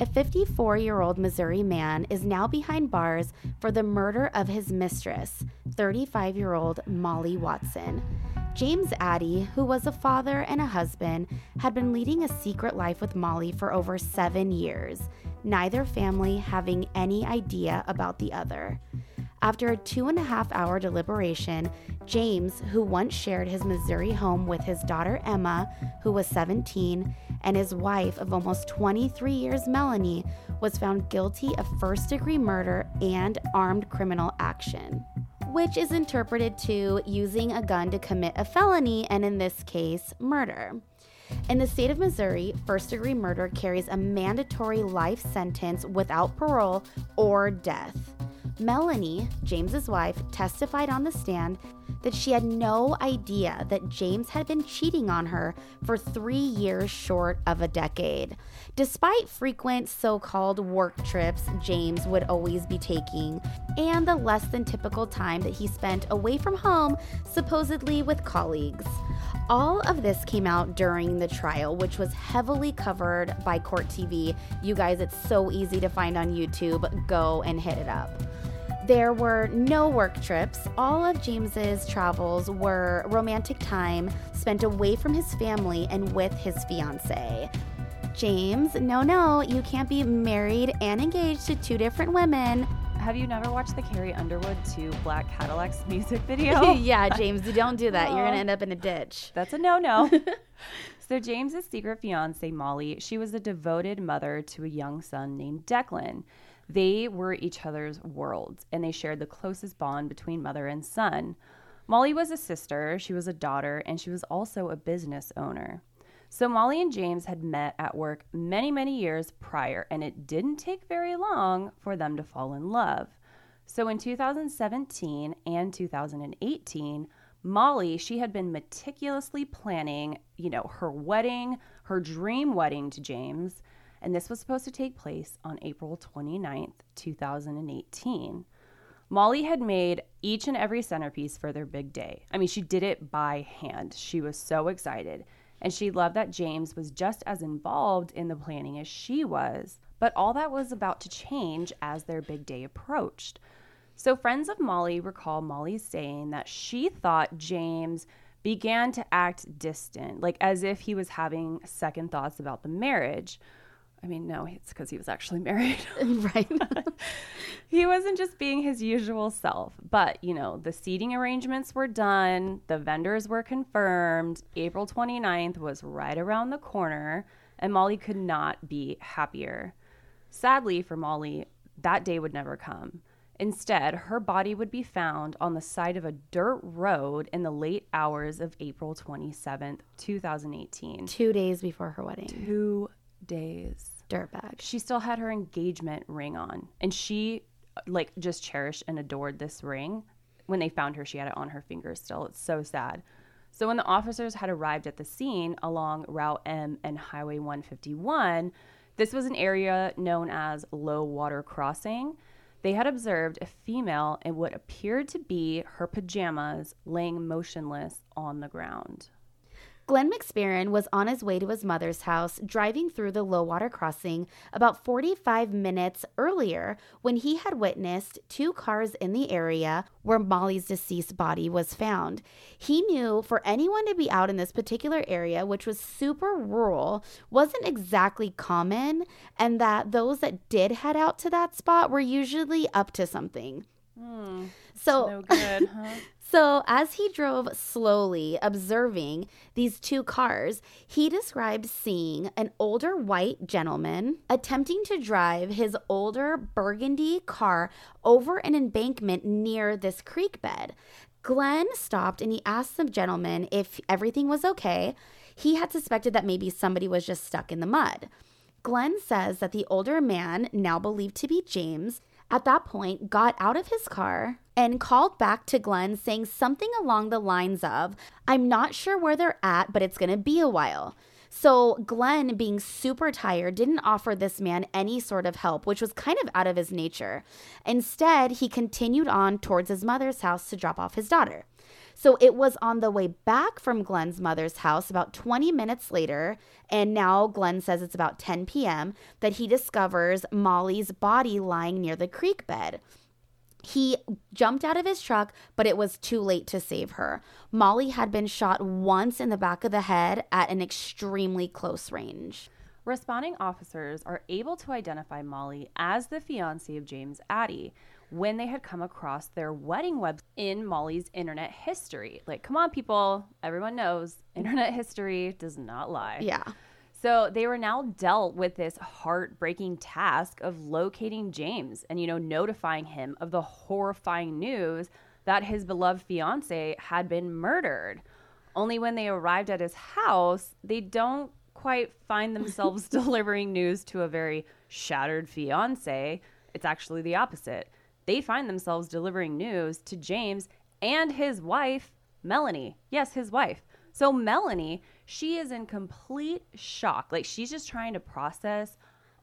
A 54 year old Missouri man is now behind bars for the murder of his mistress, 35 year old Molly Watson. James Addy, who was a father and a husband, had been leading a secret life with Molly for over seven years, neither family having any idea about the other. After a two and a half hour deliberation, James, who once shared his Missouri home with his daughter Emma, who was 17, and his wife of almost 23 years, Melanie, was found guilty of first degree murder and armed criminal action, which is interpreted to using a gun to commit a felony, and in this case, murder. In the state of Missouri, first degree murder carries a mandatory life sentence without parole or death. Melanie, James's wife, testified on the stand that she had no idea that James had been cheating on her for three years short of a decade. Despite frequent so called work trips James would always be taking, and the less than typical time that he spent away from home, supposedly with colleagues. All of this came out during the trial, which was heavily covered by Court TV. You guys, it's so easy to find on YouTube. Go and hit it up. There were no work trips. All of James's travels were romantic time spent away from his family and with his fiancee. James, no, no, you can't be married and engaged to two different women. Have you never watched the Carrie Underwood Two Black Cadillacs music video? yeah, James, don't do that. You're going to end up in a ditch. That's a no no. so, James's secret fiance, Molly, she was a devoted mother to a young son named Declan. They were each other's worlds, and they shared the closest bond between mother and son. Molly was a sister, she was a daughter, and she was also a business owner. So Molly and James had met at work many, many years prior, and it didn't take very long for them to fall in love. So in 2017 and 2018, Molly, she had been meticulously planning, you know, her wedding, her dream wedding to James, and this was supposed to take place on April 29th, 2018. Molly had made each and every centerpiece for their big day. I mean, she did it by hand. She was so excited. And she loved that James was just as involved in the planning as she was. But all that was about to change as their big day approached. So, friends of Molly recall Molly saying that she thought James began to act distant, like as if he was having second thoughts about the marriage. I mean, no, it's because he was actually married. right. he wasn't just being his usual self. But, you know, the seating arrangements were done, the vendors were confirmed. April 29th was right around the corner, and Molly could not be happier. Sadly for Molly, that day would never come. Instead, her body would be found on the side of a dirt road in the late hours of April 27th, 2018. Two days before her wedding. Two days. Dirtbag. She still had her engagement ring on, and she like just cherished and adored this ring. When they found her, she had it on her finger still. It's so sad. So when the officers had arrived at the scene along Route M and Highway 151, this was an area known as Low Water Crossing. They had observed a female in what appeared to be her pajamas laying motionless on the ground. Glenn McSparron was on his way to his mother's house, driving through the low water crossing about 45 minutes earlier when he had witnessed two cars in the area where Molly's deceased body was found. He knew for anyone to be out in this particular area, which was super rural, wasn't exactly common, and that those that did head out to that spot were usually up to something. Hmm, so, no good, huh? So, as he drove slowly, observing these two cars, he described seeing an older white gentleman attempting to drive his older burgundy car over an embankment near this creek bed. Glenn stopped and he asked the gentleman if everything was okay. He had suspected that maybe somebody was just stuck in the mud. Glenn says that the older man, now believed to be James, at that point got out of his car and called back to Glenn saying something along the lines of, I'm not sure where they're at, but it's going to be a while. So Glenn, being super tired, didn't offer this man any sort of help, which was kind of out of his nature. Instead, he continued on towards his mother's house to drop off his daughter. So it was on the way back from Glenn's mother's house about 20 minutes later, and now Glenn says it's about 10 p.m., that he discovers Molly's body lying near the creek bed. He jumped out of his truck, but it was too late to save her. Molly had been shot once in the back of the head at an extremely close range. Responding officers are able to identify Molly as the fiancee of James Addy when they had come across their wedding web in Molly's internet history. Like, come on, people, everyone knows internet history does not lie. Yeah. So they were now dealt with this heartbreaking task of locating James and, you know, notifying him of the horrifying news that his beloved fiance had been murdered. Only when they arrived at his house, they don't quite find themselves delivering news to a very shattered fiance. It's actually the opposite. They find themselves delivering news to James and his wife, Melanie. Yes, his wife. So, Melanie, she is in complete shock. Like, she's just trying to process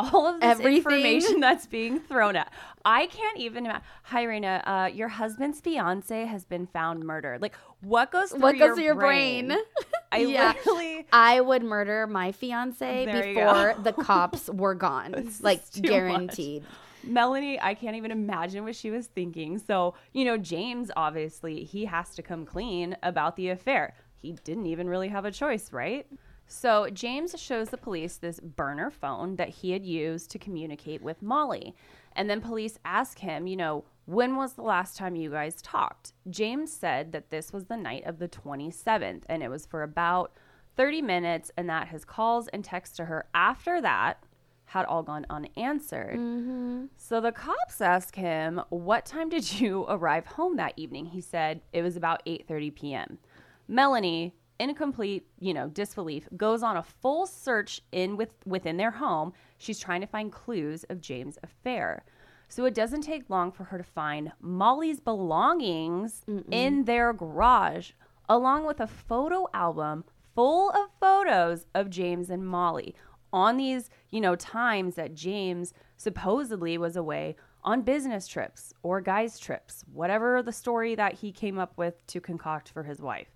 all of this Everything. information that's being thrown at. I can't even imagine. Hi, Reyna. Uh, your husband's fiance has been found murdered. Like, what goes through What your goes through your brain? I Yeah. literally. I would murder my fiance There before the cops were gone. Like guaranteed. much. Melanie, I can't even imagine what she was thinking. So, you know, James, obviously, he has to come clean about the affair. He didn't even really have a choice, right? So, James shows the police this burner phone that he had used to communicate with Molly. And then police ask him, you know, when was the last time you guys talked? James said that this was the night of the 27th, and it was for about 30 minutes, and that his calls and texts to her after that had all gone unanswered. Mm-hmm. So the cops ask him, "What time did you arrive home that evening?" He said it was about 8:30 p.m. Melanie, in complete, you know, disbelief, goes on a full search in with within their home. She's trying to find clues of James' affair. So it doesn't take long for her to find Molly's belongings in their garage, along with a photo album full of photos of James and Molly on these, you know, times that James supposedly was away on business trips or guys' trips, whatever the story that he came up with to concoct for his wife.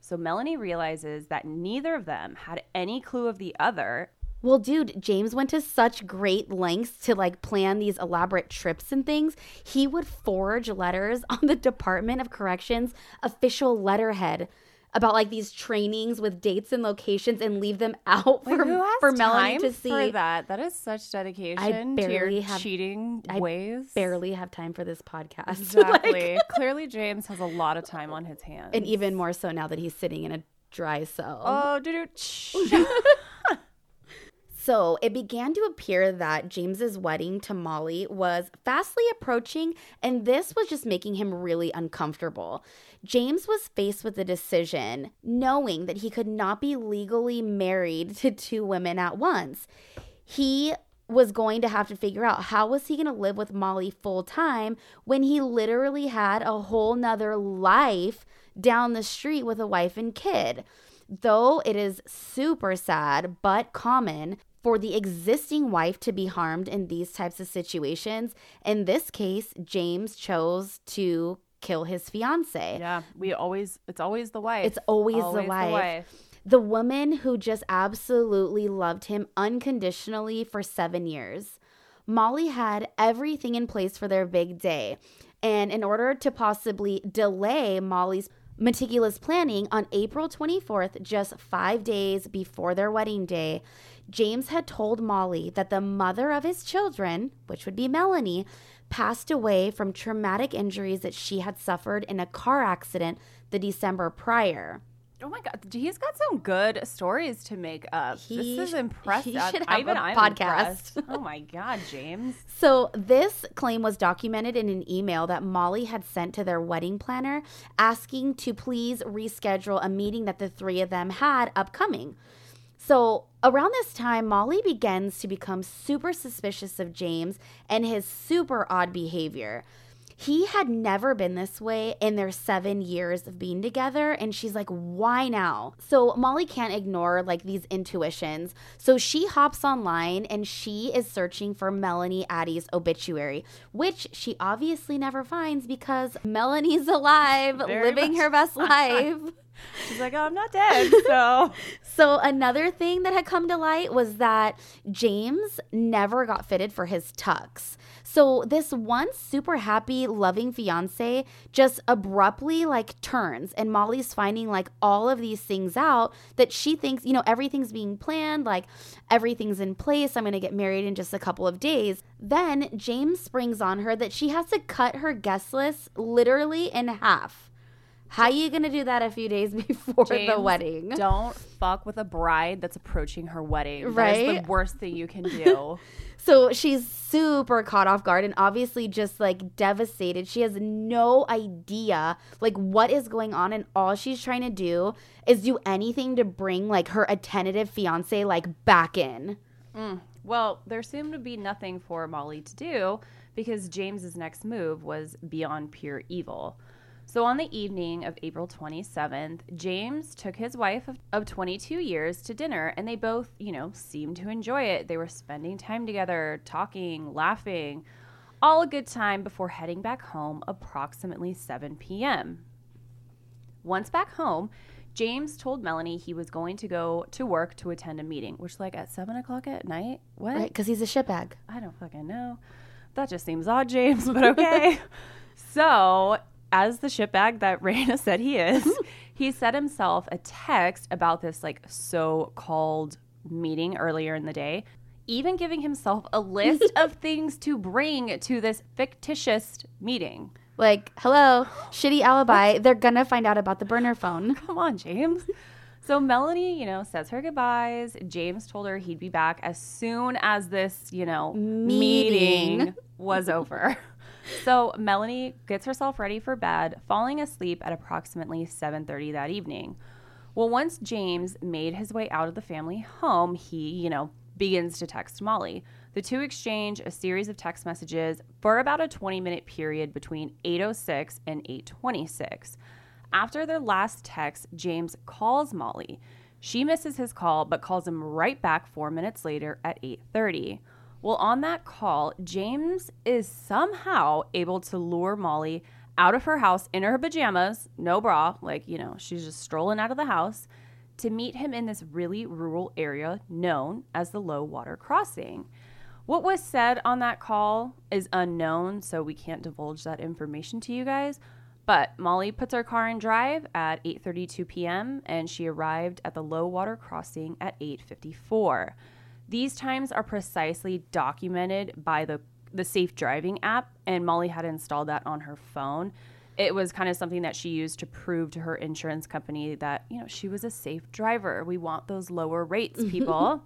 So Melanie realizes that neither of them had any clue of the other. Well, dude, James went to such great lengths to like plan these elaborate trips and things. He would forge letters on the Department of Corrections official letterhead about like these trainings with dates and locations and leave them out for, for Melanie to see. for that? That is such dedication to barely your have- cheating I ways. Barely have time for this podcast. Exactly. Clearly, James has a lot of time on his hands. and even more so now that he's sitting in a dry cell. oh. So it began to appear that James's wedding to Molly was fastly approaching, and this was just making him really uncomfortable. James was faced with a decision, knowing that he could not be legally married to two women at once. He was going to have to figure out how was he going to live with Molly full time when he literally had a whole nother life down the street with a wife and kid. Though it is super sad but common for the existing wife to be harmed in these types of situations, in this case, James chose to kill his fiance. yeah, we always, it's always the wife. It's always, Always the wife. The woman who just absolutely loved him unconditionally for seven years. Molly had everything in place for their big day. And in order to possibly delay Molly's meticulous planning, on April 24th, just five days before their wedding day, James had told Molly that the mother of his children, which would be Melanie, passed away from traumatic injuries that she had suffered in a car accident the December prior. Oh my god, he's got some good stories to make up. He this is impressive. he should I- have even a I'm podcast. Oh my god, James. So, this claim was documented in an email that Molly had sent to their wedding planner asking to please reschedule a meeting that the three of them had upcoming. So, around this time, Molly begins to become super suspicious of James and his super odd behavior. He had never been this way in their seven years of being together. And she's like, why now? So Molly can't ignore like these intuitions. So she hops online and she is searching for Melanie Addy's obituary, which she obviously never finds because Melanie's alive, Very living her best life. She's like, oh, I'm not dead. So So another thing that had come to light was that James never got fitted for his tux. So this once super happy, loving fiance just abruptly like turns, and Molly's finding like all of these things out that she thinks, you know, everything's being planned, like everything's in place. I'm gonna get married in just a couple of days. Then James springs on her that she has to cut her guest list literally in half. How are you gonna do that a few days before the wedding? don't fuck with a bride that's approaching her wedding. That is Right? the worst thing you can do. So she's super caught off guard and obviously just like devastated. She has no idea like what is going on and all she's trying to do is do anything to bring like her attentive fiance like back in. Mm. Well, there seemed to be nothing for Molly to do because James's next move was beyond pure evil. So on the evening of April 27th, James took his wife of, of 22 years to dinner and they both, you know, seemed to enjoy it. They were spending time together, talking, laughing, all a good time before heading back home approximately 7 p.m. Once back home, James told Melanie he was going to go to work to attend a meeting, which, like, at seven o'clock at night? What? Right? Because he's a shitbag. I don't fucking know. That just seems odd, James, but okay. so, as the shitbag that Reyna said he is, mm-hmm. he sent himself a text about this, like, so called meeting earlier in the day, even giving himself a list of things to bring to this fictitious meeting. Like, hello, shitty alibi. They're gonna find out about the burner phone. Come on, James. So Melanie, you know, says her goodbyes. James told her he'd be back as soon as this, you know, Meeting. meeting, was over. So Melanie gets herself ready for bed, falling asleep at approximately 7:30 that evening. Well, once James made his way out of the family home, he, you know, begins to text Molly. The two exchange a series of text messages for about a 20-minute period between 8:06 and 8:26. After their last text, James calls Molly. She misses his call but calls him right back 4 minutes later at 8:30. Well, on that call, James is somehow able to lure Molly out of her house in her pajamas, no bra, like, you know, she's just strolling out of the house to meet him in this really rural area known as the Low Water Crossing. What was said on that call is unknown, so we can't divulge that information to you guys. But Molly puts her car in drive at 8:32 p.m. and she arrived at the Low Water Crossing at 8:54. These times are precisely documented by the the Safe Driving app and Molly had installed that on her phone. It was kind of something that she used to prove to her insurance company that, you know, she was a safe driver. We want those lower rates, mm-hmm. people.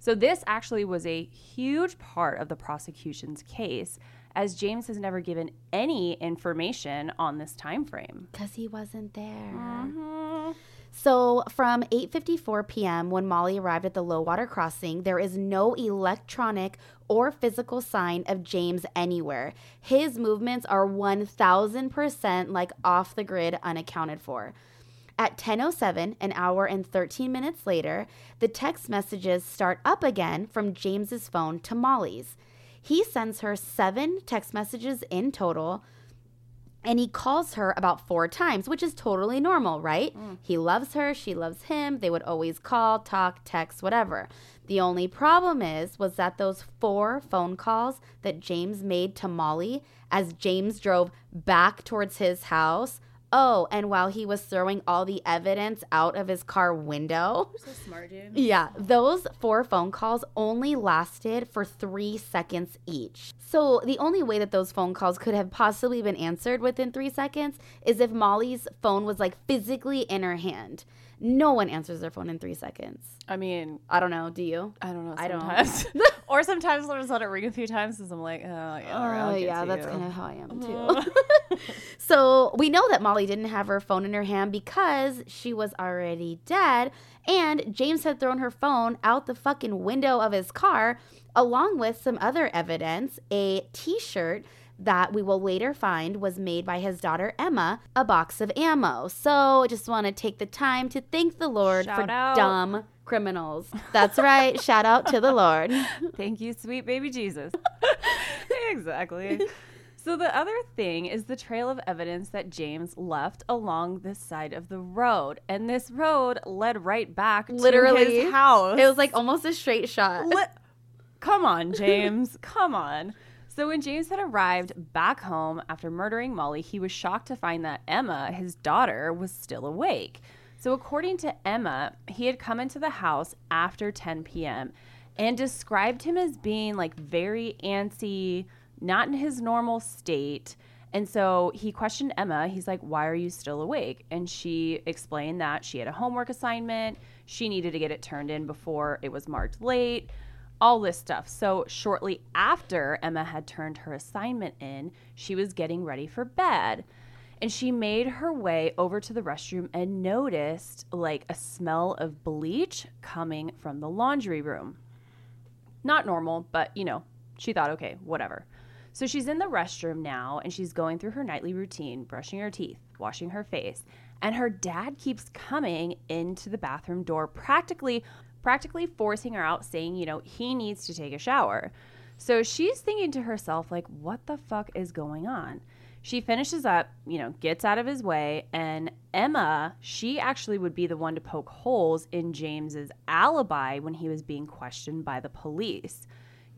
So this actually was a huge part of the prosecution's case as James has never given any information on this time frame. Because he wasn't there. Mm-hmm. So from 8:54 p.m. when Molly arrived at the low water crossing, there is no electronic or physical sign of James anywhere. His movements are 1000% like off the grid unaccounted for. At 10:07, an hour and 13 minutes later, the text messages start up again from James's phone to Molly's. He sends her 7 text messages in total and he calls her about four times, which is totally normal, right? Mm. He loves her, she loves him. They would always call, talk, text, whatever. The only problem is was that those four phone calls that James made to Molly as James drove back towards his house. Oh, and while he was throwing all the evidence out of his car window. So smart, James. Yeah, those four phone calls only lasted for three seconds each. So, the only way that those phone calls could have possibly been answered within three seconds is if Molly's phone was like physically in her hand. No one answers their phone in three seconds. I mean, I don't know. Do you? I don't know. I don't. Sometimes. or sometimes I'll just let it ring a few times because I'm like, oh, yeah, Oh, yeah, that's kind of how I am too. Mm. so we know that Molly didn't have her phone in her hand because she was already dead, and James had thrown her phone out the fucking window of his car, along with some other evidence a t shirt that we will later find was made by his daughter Emma, a box of ammo. So I just want to take the time to thank the Lord Shout for out. dumb criminals. That's right. Shout out to the Lord. Thank you, sweet baby Jesus. exactly. So, the other thing is the trail of evidence that James left along this side of the road. And this road led right back Literally. to his house. It was like almost a straight shot. Li- Come on, James. Come on. So when James had arrived back home after murdering Molly, he was shocked to find that Emma, his daughter, was still awake. So according to Emma, he had come into the house after 10 p.m. and described him as being like very antsy, not in his normal state. And so he questioned Emma. He's like, Why are you still awake? And she explained that she had a homework assignment. She needed to get it turned in before it was marked late all this stuff. So, shortly after Emma had turned her assignment in, she was getting ready for bed. And she made her way over to the restroom and noticed like a smell of bleach coming from the laundry room. Not normal, but you know, she thought, okay, whatever. So she's in the restroom now and she's going through her nightly routine, brushing her teeth, washing her face. And her dad keeps coming into the bathroom door, practically practically forcing her out, saying, you know, he needs to take a shower. So she's thinking to herself, like, what the fuck is going on? She finishes up, you know, gets out of his way, and Emma, she actually would be the one to poke holes in James's alibi when he was being questioned by the police.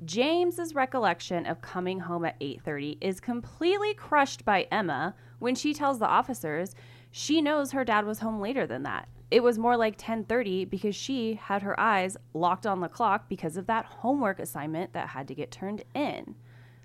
James's recollection of coming home at 8:30 is completely crushed by Emma when she tells the officers she knows her dad was home later than that. It was more like 10:30 because she had her eyes locked on the clock because of that homework assignment that had to get turned in.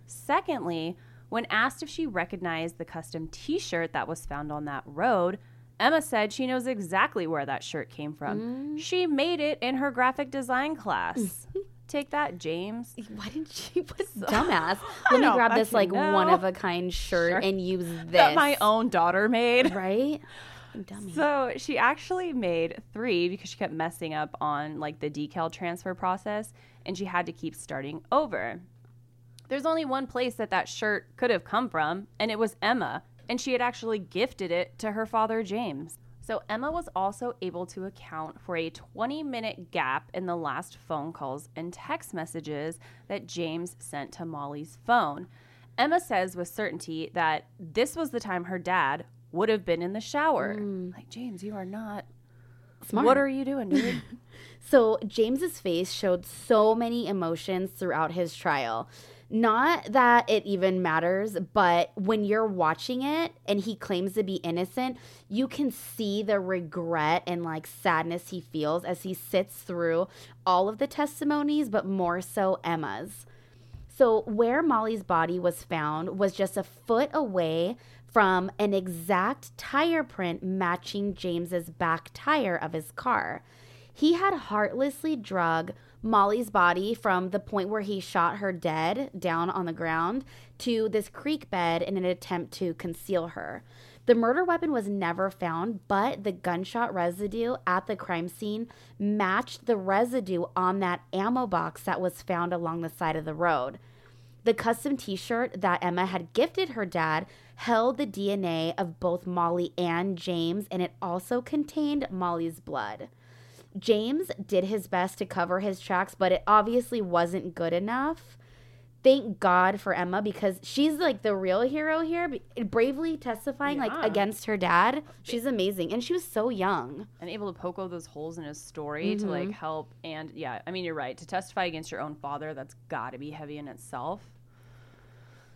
Secondly, when asked if she recognized the custom t-shirt that was found on that road, Emma said she knows exactly where that shirt came from. Mm. She made it in her graphic design class. Take that, James. Why didn't she? What a dumbass. Let me grab this like know. one of a kind shirt Sure. and use this. That my own daughter made. Right? Dummy. So she actually made three because she kept messing up on like the decal transfer process and she had to keep starting over. There's only one place that that shirt could have come from, and it was Emma, and she had actually gifted it to her father, James. So Emma was also able to account for a 20 minute gap in the last phone calls and text messages that James sent to Molly's phone. Emma says with certainty that this was the time her dad would have been in the shower. Mm. Like, James, you are not. Smart. What are you doing, dude? So James's face showed so many emotions throughout his trial. Not that it even matters, but when you're watching it and he claims to be innocent, you can see the regret and like sadness he feels as he sits through all of the testimonies, but more so Emma's. So, where Molly's body was found was just a foot away from an exact tire print matching James's back tire of his car. He had heartlessly drug Molly's body from the point where he shot her dead down on the ground to this creek bed in an attempt to conceal her. The murder weapon was never found, but the gunshot residue at the crime scene matched the residue on that ammo box that was found along the side of the road. The custom t shirt that Emma had gifted her dad held the DNA of both Molly and James, and it also contained Molly's blood. James did his best to cover his tracks, but it obviously wasn't good enough. Thank God for Emma because she's like the real hero here, bravely testifying Yeah. like against her dad. She's amazing, and she was so young. and able to poke all those holes in his story to mm-hmm. like help. And yeah, I mean, you're right. To testify against your own father, that's got to be heavy in itself.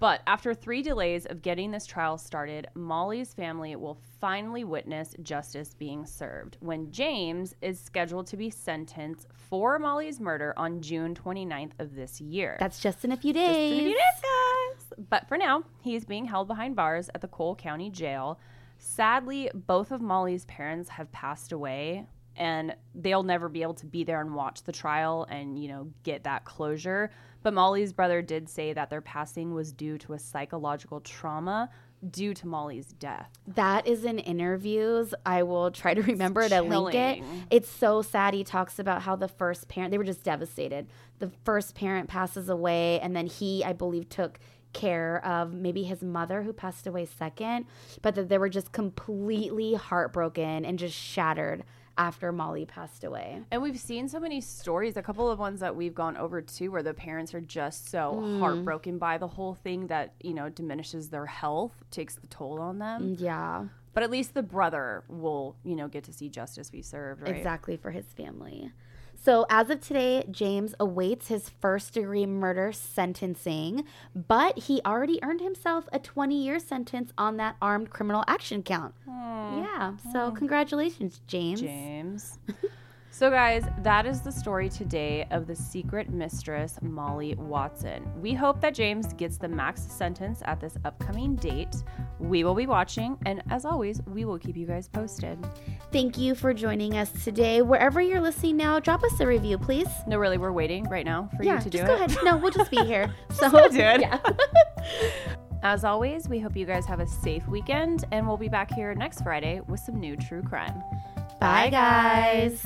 But after three delays of getting this trial started, Molly's family will finally witness justice being served when James is scheduled to be sentenced for Molly's murder on June 29th of this year. That's just in a few days. Just in a few days, guys. But for now, he is being held behind bars at the Cole County Jail. Sadly, both of Molly's parents have passed away, and they'll never be able to be there and watch the trial and, you know, get that closure. But Molly's brother did say that their passing was due to a psychological trauma due to Molly's death. That is in interviews. I will try to remember to link it. It's so sad. He talks about how the first parent, they were just devastated. The first parent passes away, and then he, I believe, took care of maybe his mother who passed away second, but that they were just completely heartbroken and just shattered after Molly passed away. And we've seen so many stories, a couple of ones that we've gone over too, where the parents are just so hmm. heartbroken by the whole thing that, you know, diminishes their health, takes the toll on them. Mm, yeah, But at least the brother will, you know, get to see justice be served, right? exactly for his family. So, as of today, James awaits his first degree murder sentencing, but he already earned himself a 20 year sentence on that armed criminal action count. Yeah, so congratulations, James. James. so, guys, that is the story today of the secret mistress, Molly Watson. We hope that James gets the max sentence at this upcoming date. We will be watching, and as always, we will keep you guys posted. Thank you for joining us today. Wherever you're listening now, drop us a review, please. No, really, we're waiting right now for yeah, you to do just it. go ahead. No, we'll just be here. So do it. Yeah. As always, we hope you guys have a safe weekend, and we'll be back here next Friday with some new true crime. Bye, guys.